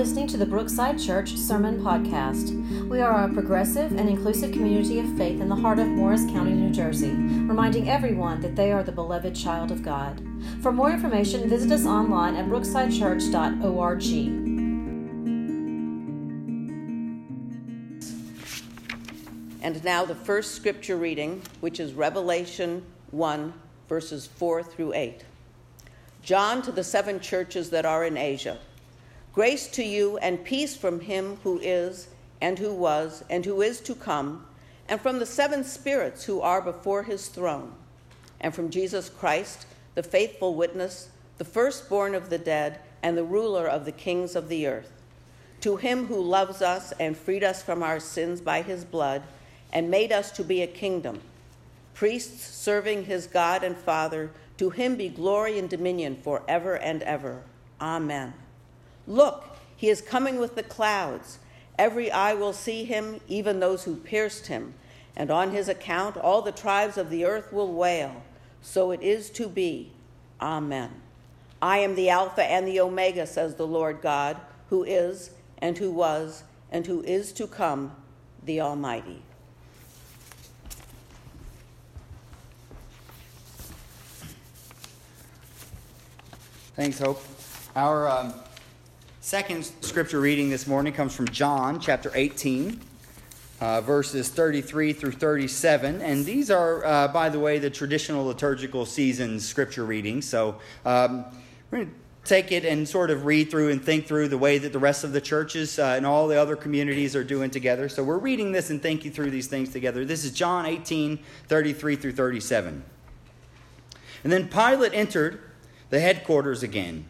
listening to the Brookside Church Sermon Podcast. We are a progressive and inclusive community of faith in the heart of Morris County, New Jersey, reminding everyone that they are the beloved child of God. For more information, visit us online at brooksidechurch.org. And now the first scripture reading, which is Revelation 1, verses 4 through 8. John to the seven churches that are in Asia. Grace to you and peace from him who is, and who was, and who is to come, and from the seven spirits who are before his throne, and from Jesus Christ, the faithful witness, the firstborn of the dead, and the ruler of the kings of the earth. To him who loves us and freed us from our sins by his blood, and made us to be a kingdom, priests serving his God and Father, to him be glory and dominion forever and ever. Amen. Look, he is coming with the clouds. Every eye will see him, even those who pierced him. And on his account, all the tribes of the earth will wail. So it is to be. Amen. I am the Alpha and the Omega, says the Lord God, who is, and who was, and who is to come, the Almighty. Thanks, Hope. Our um, second scripture reading this morning comes from John chapter 18, uh, verses 33 through 37. And these are, uh, by the way, the traditional liturgical season scripture readings. So um, we're going to take it and sort of read through and think through the way that the rest of the churches uh, and all the other communities are doing together. So we're reading this and thinking through these things together. This is John 18, 33 through 37. And then Pilate entered the headquarters again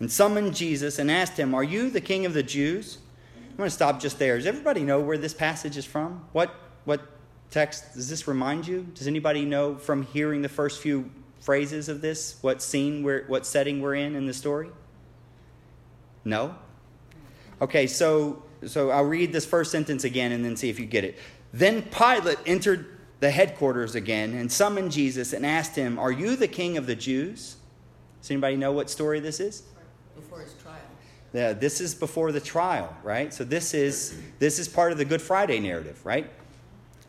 and summoned Jesus and asked him, Are you the king of the Jews? I'm going to stop just there. Does everybody know where this passage is from? What, what text does this remind you? Does anybody know from hearing the first few phrases of this what scene, we're, what setting we're in in the story? No? Okay, so, so I'll read this first sentence again and then see if you get it. Then Pilate entered the headquarters again and summoned Jesus and asked him, Are you the king of the Jews? Does anybody know what story this is? Before his trial. Yeah, this is before the trial, right? So this is this is part of the Good Friday narrative, right?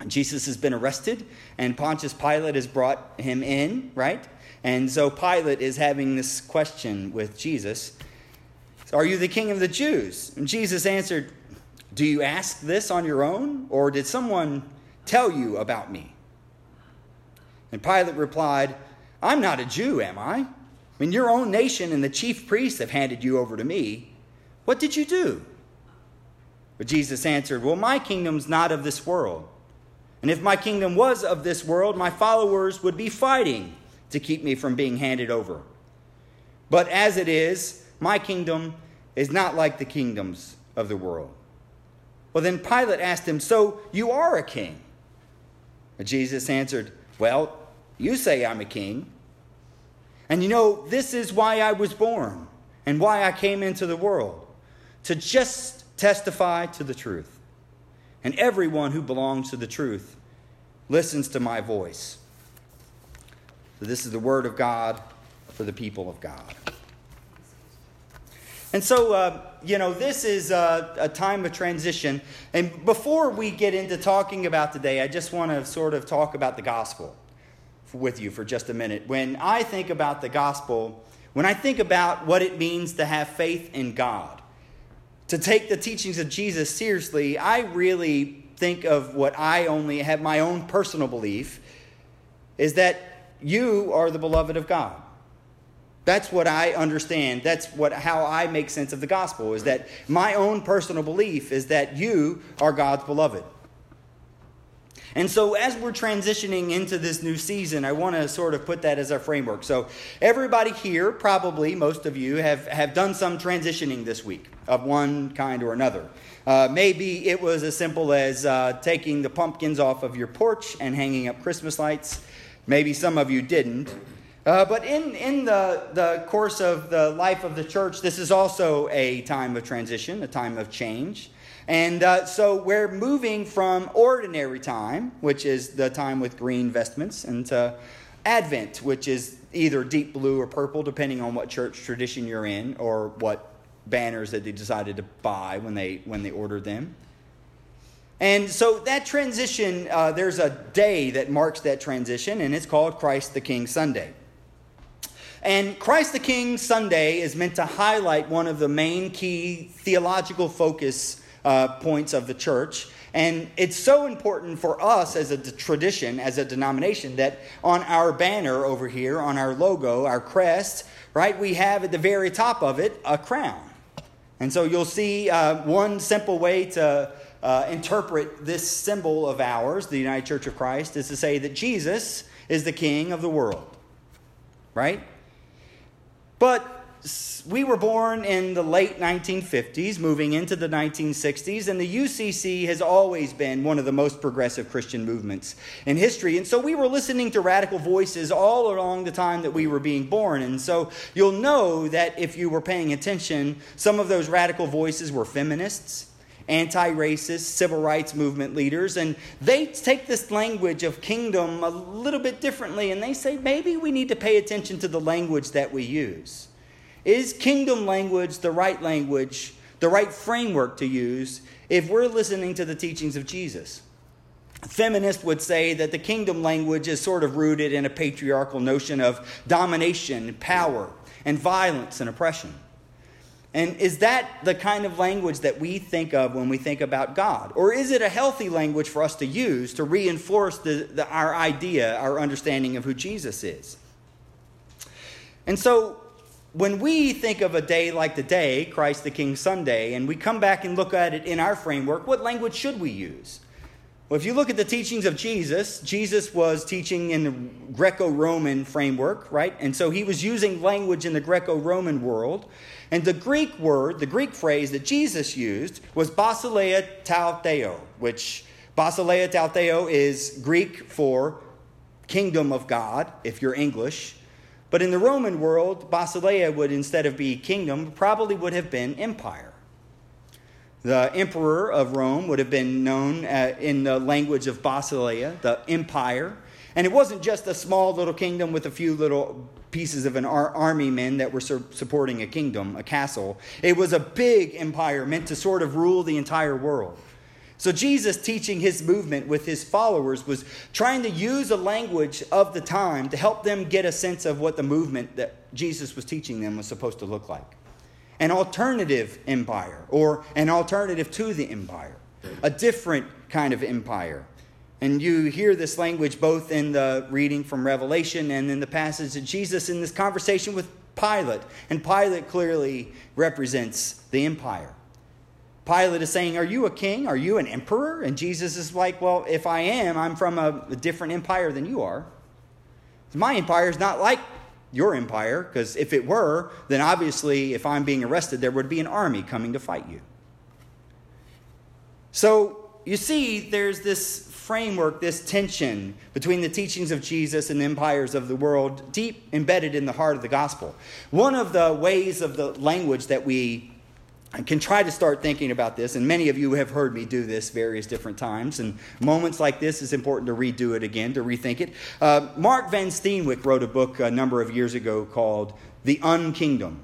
Jesus has been arrested, and Pontius Pilate has brought him in, right? And so Pilate is having this question with Jesus Are you the king of the Jews? And Jesus answered, Do you ask this on your own, or did someone tell you about me? And Pilate replied, I'm not a Jew, am I? When your own nation and the chief priests have handed you over to me, what did you do? But Jesus answered, Well, my kingdom's not of this world. And if my kingdom was of this world, my followers would be fighting to keep me from being handed over. But as it is, my kingdom is not like the kingdoms of the world. Well, then Pilate asked him, So you are a king? But Jesus answered, Well, you say I'm a king. And you know, this is why I was born and why I came into the world to just testify to the truth. And everyone who belongs to the truth listens to my voice. So, this is the word of God for the people of God. And so, uh, you know, this is a, a, time of transition. And before we get into talking about today, I just want to sort of talk about the gospel with you for just a minute. When I think about the gospel, when I think about what it means to have faith in God, to take the teachings of Jesus seriously, I really think of what I only have my own personal belief is that you are the beloved of God. That's what I understand. That's what how I make sense of the gospel is that my own personal belief is that you are God's beloved. And so, as we're transitioning into this new season, I want to sort of put that as our framework. So, everybody here, probably most of you, have, have done some transitioning this week of one kind or another. Uh, maybe it was as simple as uh, taking the pumpkins off of your porch and hanging up Christmas lights. Maybe some of you didn't. Uh, but in, in the, the course of the life of the church, this is also a time of transition, a time of change. And uh, so we're moving from ordinary time, which is the time with green vestments, into Advent, which is either deep blue or purple, depending on what church tradition you're in or what banners that they decided to buy when they when they ordered them. And so that transition, uh, there's a day that marks that transition, and it's called Christ the King Sunday. And Christ the King Sunday is meant to highlight one of the main key theological focus uh, points of the church. And it's so important for us as a tradition, as a denomination, that on our banner over here, on our logo, our crest, right, we have at the very top of it a crown. And so you'll see uh, one simple way to uh, interpret this symbol of ours, the United Church of Christ, is to say that Jesus is the king of the world. Right? But we were born in the late 1950s, moving into the 1960s, and the UCC has always been one of the most progressive Christian movements in history. And so we were listening to radical voices all along the time that we were being born. And so you'll know that if you were paying attention, some of those radical voices were feminists anti racist, civil rights movement leaders, and they take this language of kingdom a little bit differently, and they say maybe we need to pay attention to the language that we use. Is kingdom language the right language, the right framework to use if we're listening to the teachings of Jesus? Feminists would say that the kingdom language is sort of rooted in a patriarchal notion of domination, power, and violence and oppression. And is that the kind of language that we think of when we think about God? Or is it a healthy language for us to use to reinforce the, the, our idea, our understanding of who Jesus is? And so when we think of a day like the day, Christ the King Sunday, and we come back and look at it in our framework, what language should we use? Well, if you look at the teachings of Jesus, Jesus was teaching in the Greco Roman framework, right? And so he was using language in the Greco Roman world. And the Greek word, the Greek phrase that Jesus used was basileia tou theou, which basileia tou theou is Greek for kingdom of God, if you're English. But in the Roman world, basileia would, instead of be kingdom, probably would have been empire. The emperor of Rome would have been known uh, in the language of Basileia, the empire. And it wasn't just a small little kingdom with a few little pieces of an ar- army men that were su- supporting a kingdom, a castle. It was a big empire meant to sort of rule the entire world. So Jesus teaching his movement with his followers was trying to use a language of the time to help them get a sense of what the movement that Jesus was teaching them was supposed to look like an alternative empire or an alternative to the empire, a different kind of empire. And you hear this language both in the reading from Revelation and in the passage of Jesus in this conversation with Pilate. And Pilate clearly represents the empire. Pilate is saying, Are you a king? Are you an emperor? And Jesus is like, Well, if I am, I'm from a, a different empire than you are. My empire is not like your empire, because if it were, then obviously, if I'm being arrested, there would be an army coming to fight you. So, you see, there's this framework, this tension between the teachings of Jesus and the empires of the world, deep embedded in the heart of the gospel. One of the ways of the language that we I can try to start thinking about this, and many of you have heard me do this various different times. And moments like this, is important to redo it again, to rethink it. Uh, Mark Van Steenwyk wrote a book a number of years ago called The Unkingdom.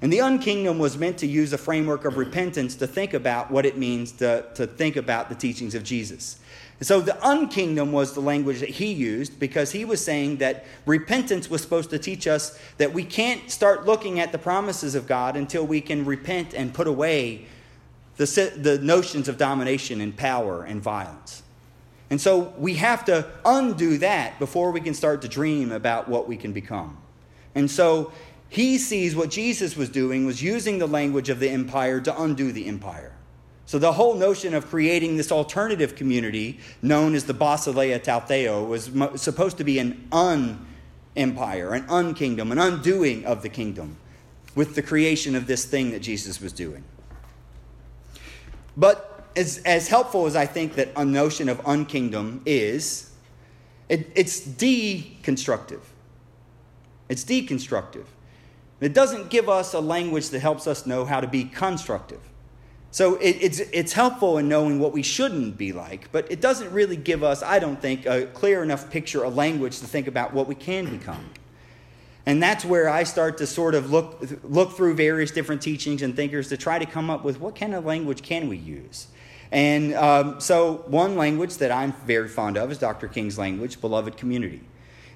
And the unkingdom was meant to use a framework of repentance to think about what it means to, to think about the teachings of Jesus. So the unkingdom was the language that he used because he was saying that repentance was supposed to teach us that we can't start looking at the promises of God until we can repent and put away the, the notions of domination and power and violence. And so we have to undo that before we can start to dream about what we can become. And so he sees what Jesus was doing was using the language of the empire to undo the empire. So the whole notion of creating this alternative community known as the Basileia tou theou was mo- supposed to be an un-empire, an un-kingdom, an undoing of the kingdom with the creation of this thing that Jesus was doing. But as, as helpful as I think that a notion of unkingdom is, it, it's deconstructive. It's deconstructive. It doesn't give us a language that helps us know how to be constructive. So it, it's, it's helpful in knowing what we shouldn't be like, but it doesn't really give us, I don't think, a clear enough picture, a language to think about what we can become. And that's where I start to sort of look, look through various different teachings and thinkers to try to come up with what kind of language can we use. And um, so, one language that I'm very fond of is Dr. King's language, beloved community.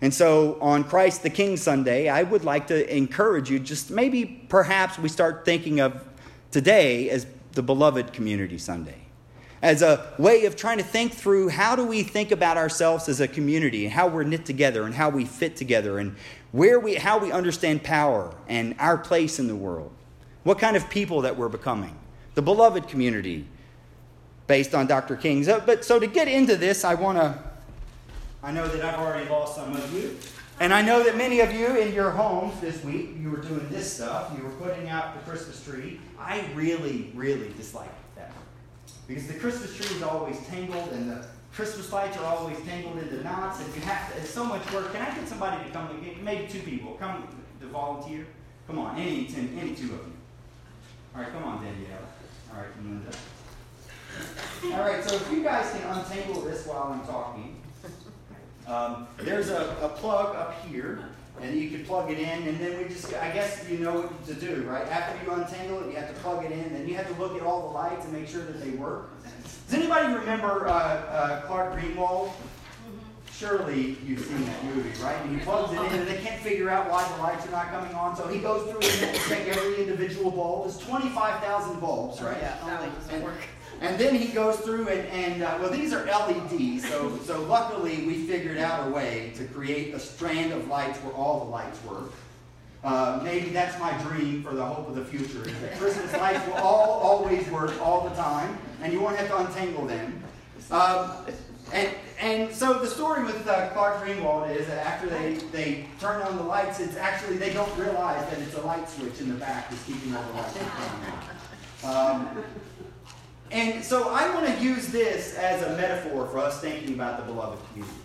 And so, on Christ the King Sunday, I would like to encourage you just maybe perhaps we start thinking of today as the beloved community Sunday. As a way of trying to think through how do we think about ourselves as a community and how we're knit together and how we fit together and where we how we understand power and our place in the world. What kind of people that we're becoming. The beloved community based on dr king's. Uh, but so to get into this i want to i know that i've already lost some of you and i know that many of you in your homes this week you were doing this stuff you were putting out the christmas tree i really really dislike that. because the Christmas tree is always tangled and the Christmas lights are always tangled into knots, and you have to, it's so much work. Can I get somebody to come, maybe two people, come to volunteer? Come on, any, ten, any two of you. All right, come on, Danielle. All right, Linda. All right, so if you guys can untangle this while I'm talking, um, there's a, a plug up here and you can plug it in, and then we just, I guess you know what to do, right? After you untangle it, you have to plug it in, then you have to look at all the lights and make sure that they work. Does anybody remember uh, uh, Clark Griswold? Surely you've seen that movie, right? And he plugs it in, and they can't figure out why the lights are not coming on, so he goes through and check every individual bulb. There's 25,000 bulbs, right? Yeah, that doesn't work. And then he goes through and, and uh, well, these are LEDs, so, so luckily we figured out a way to create a strand of lights where all the lights work. Uh, maybe that's my dream for the hope of the future, is that Christmas lights will all always work all the time, and you won't have to untangle them. Um, and, and so the story with uh, Clark Griswold is that after they, they turn on the lights, it's actually, they don't realize that it's a light switch in the back that's keeping all the lights on. Um, and so I want to use this as a metaphor for us thinking about the beloved community.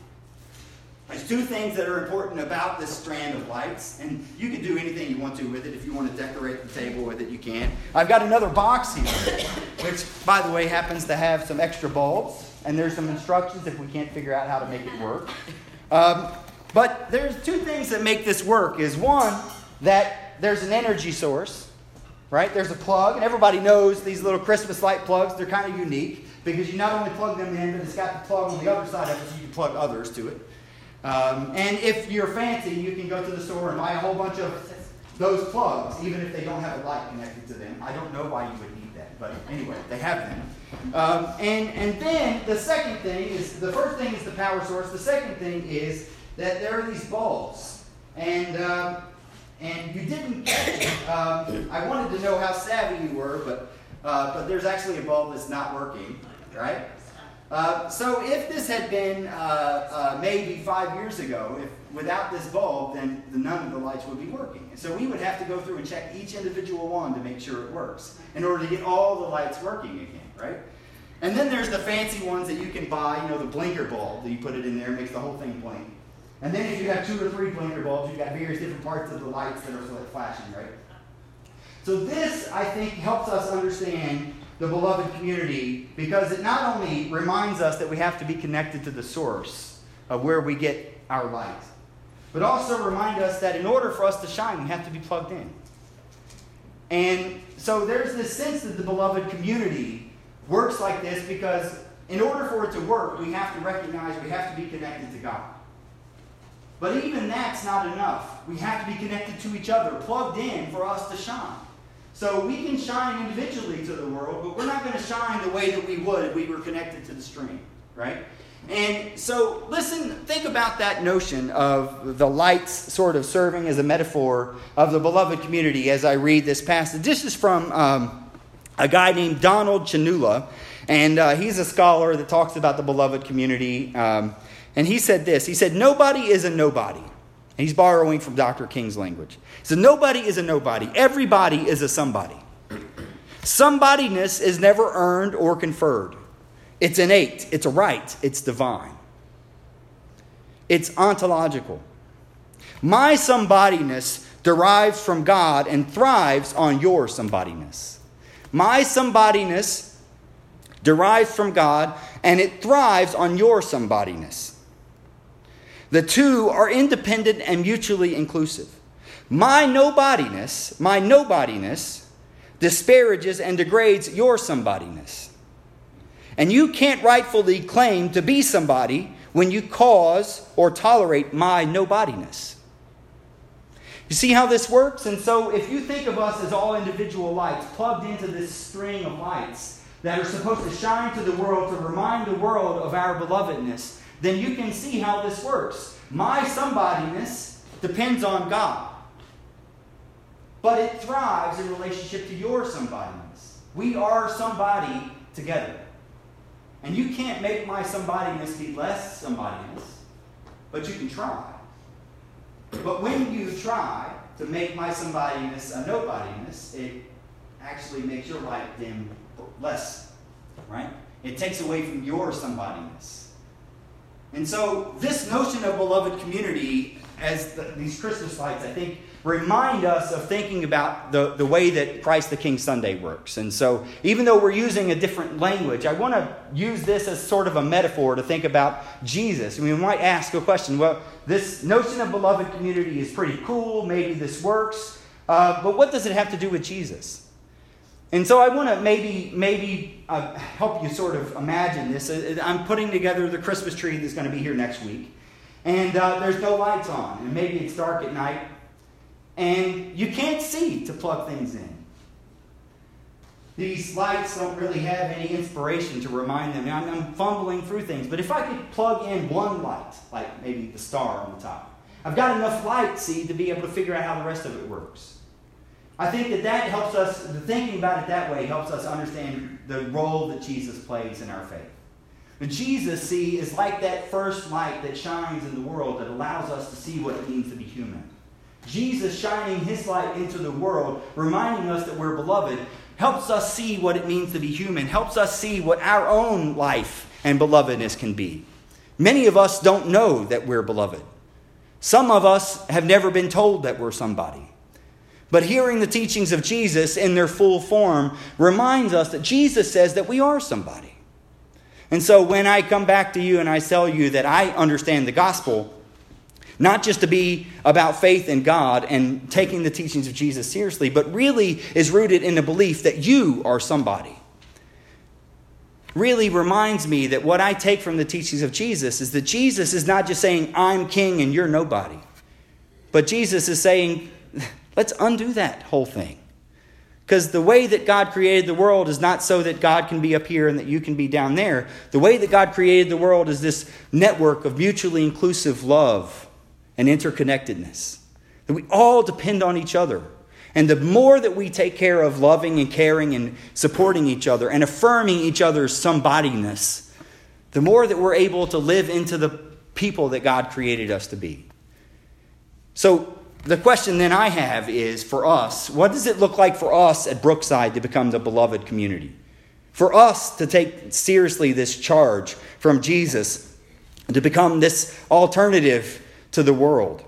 There's two things that are important about this strand of lights, and you can do anything you want to with it. If you want to decorate the table with it, you can. I've got another box here, which, by the way, happens to have some extra bulbs, and there's some instructions if we can't figure out how to make it work. Um, but there's two things that make this work. Is one that there's an energy source, right? There's a plug, and everybody knows these little Christmas light plugs. They're kind of unique because you not only plug them in, but it's got the plug on the other side of it so you can plug others to it. Um, and if you're fancy, you can go to the store and buy a whole bunch of those plugs, even if they don't have a light connected to them. I don't know why you would need that, but anyway, they have them. Um, and, and then the second thing is the first thing is the power source. The second thing is that there are these bulbs. And um, and you didn't catch it. Um, I wanted to know how savvy you were, but uh, but there's actually a bulb that's not working, right? Uh, so if this had been uh, uh maybe five years ago, if without this bulb, then none of the lights would be working. And so we would have to go through and check each individual one to make sure it works in order to get all the lights working again, right? And then there's the fancy ones that you can buy, you know, the blinker bulb that you put it in there, makes the whole thing blink. And then if you have two or three blinker bulbs, you've got various different parts of the lights that are flashing, right? So this, I think, helps us understand the beloved community because it not only reminds us that we have to be connected to the source of where we get our light, but also remind us that in order for us to shine, we have to be plugged in. And so there's this sense that the beloved community works like this because in order for it to work, we have to recognize we have to be connected to God. But even that's not enough. We have to be connected to each other, plugged in for us to shine. So we can shine individually to the world, but we're not going to shine the way that we would if we were connected to the stream, right? And so, listen, think about that notion of the lights sort of serving as a metaphor of the beloved community as I read this passage. This is from um, a guy named Donald Chinula, and uh, he's a scholar that talks about the beloved community. Um, and he said this He said, Nobody is a nobody. And he's borrowing from Dr. King's language. He said, Nobody is a nobody. Everybody is a somebody. Somebodyness is never earned or conferred. It's innate, it's a right, it's divine, it's ontological. My somebodyness derives from God and thrives on your somebodyness. My somebodyness derives from God and it thrives on your somebodyness. The two are independent and mutually inclusive. My nobodiness, my nobodiness disparages and degrades your somebodiness. And you can't rightfully claim to be somebody when you cause or tolerate my nobodiness. You see how this works? And so, if you think of us as all individual lights plugged into this string of lights that are supposed to shine to the world to remind the world of our belovedness, then you can see how this works. My somebodiness depends on God, but it thrives in relationship to your somebodiness. We are somebody together. And you can't make my somebodiness be less somebodiness, but you can try. But when you try to make my somebodiness a nobodiness, it actually makes your life dim less, right? It takes away from your somebodiness. And so, this notion of beloved community, as the, these Christmas lights, I think, remind us of thinking about the, the way that Christ the King Sunday works. And so, even though we're using a different language, I want to use this as sort of a metaphor to think about Jesus. Mean, we might ask a question well, this notion of beloved community is pretty cool. Maybe this works. Uh, but what does it have to do with Jesus? And so I want to maybe maybe uh, help you sort of imagine this. Uh, I'm putting together the Christmas tree that's going to be here next week, and uh, there's no lights on, and maybe it's dark at night, and you can't see to plug things in. These lights don't really have any inspiration to remind them. I'm, I'm fumbling through things, but if I could plug in one light, like maybe the star on the top, I've got enough light, see, to be able to figure out how the rest of it works. I think that that helps us, the thinking about it that way helps us understand the role that Jesus plays in our faith. But Jesus, see, is like that first light that shines in the world that allows us to see what it means to be human. Jesus shining his light into the world, reminding us that we're beloved, helps us see what it means to be human, helps us see what our own life and belovedness can be. Many of us don't know that we're beloved. Some of us have never been told that we're somebody. But hearing the teachings of Jesus in their full form reminds us that Jesus says that we are somebody. And so when I come back to you and I tell you that I understand the gospel, not just to be about faith in God and taking the teachings of Jesus seriously, but really is rooted in the belief that you are somebody. Really reminds me that what I take from the teachings of Jesus is that Jesus is not just saying, I'm king and you're nobody, but Jesus is saying, Let's undo that whole thing. Because the way that God created the world is not so that God can be up here and that you can be down there. The way that God created the world is this network of mutually inclusive love and interconnectedness. That we all depend on each other. And the more that we take care of loving and caring and supporting each other and affirming each other's somebodiness, the more that we're able to live into the people that God created us to be. So, the question then I have is for us, what does it look like for us at Brookside to become the beloved community? For us to take seriously this charge from Jesus to become this alternative to the world?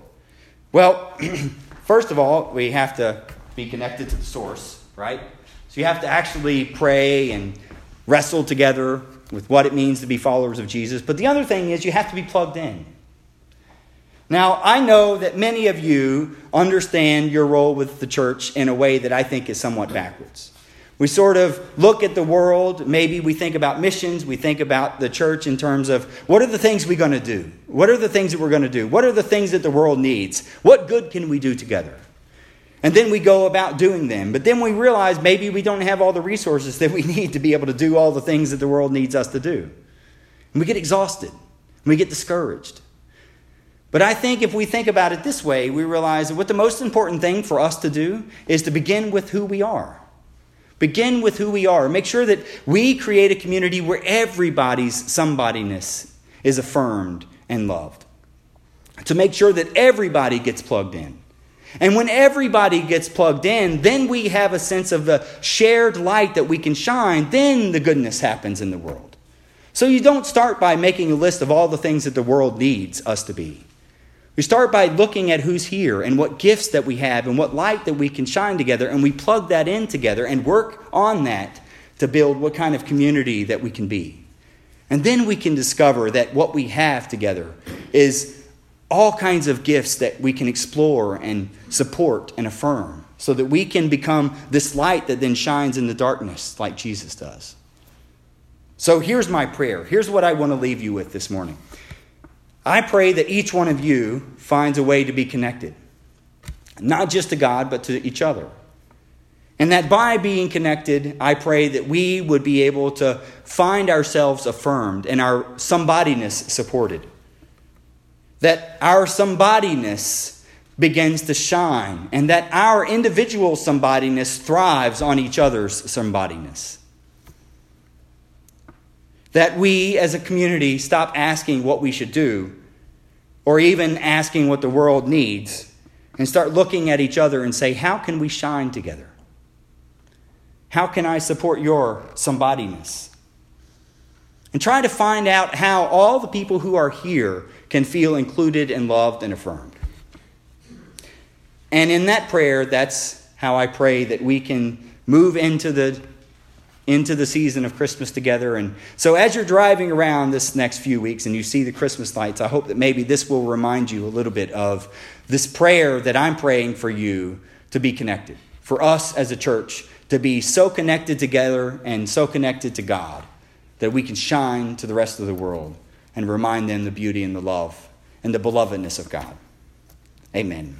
Well, first of all, we have to be connected to the source, right? So you have to actually pray and wrestle together with what it means to be followers of Jesus. But the other thing is you have to be plugged in. Now, I know that many of you understand your role with the church in a way that I think is somewhat backwards. We sort of look at the world, maybe we think about missions, we think about the church in terms of what are the things we're going to do? What are the things that we're going to do? What are the things that the world needs? What good can we do together? And then we go about doing them. But then we realize maybe we don't have all the resources that we need to be able to do all the things that the world needs us to do. And we get exhausted, and we get discouraged. But I think if we think about it this way, we realize that what the most important thing for us to do is to begin with who we are. Begin with who we are. Make sure that we create a community where everybody's somebodyness is affirmed and loved. To make sure that everybody gets plugged in. And when everybody gets plugged in, then we have a sense of the shared light that we can shine. Then the goodness happens in the world. So you don't start by making a list of all the things that the world needs us to be. We start by looking at who's here and what gifts that we have and what light that we can shine together, and we plug that in together and work on that to build what kind of community that we can be. And then we can discover that what we have together is all kinds of gifts that we can explore and support and affirm so that we can become this light that then shines in the darkness like Jesus does. So here's my prayer. Here's what I want to leave you with this morning. I pray that each one of you finds a way to be connected, not just to God, but to each other. And that by being connected, I pray that we would be able to find ourselves affirmed and our somebodyness supported. That our somebodyness begins to shine and that our individual somebodyness thrives on each other's somebodyness. That we as a community stop asking what we should do or even asking what the world needs and start looking at each other and say, how can we shine together? How can I support your somebodyness? And try to find out how all the people who are here can feel included and loved and affirmed. And in that prayer, that's how I pray that we can move into the into the season of Christmas together. And so, as you're driving around this next few weeks and you see the Christmas lights, I hope that maybe this will remind you a little bit of this prayer that I'm praying for you to be connected, for us as a church to be so connected together and so connected to God that we can shine to the rest of the world and remind them the beauty and the love and the belovedness of God. Amen.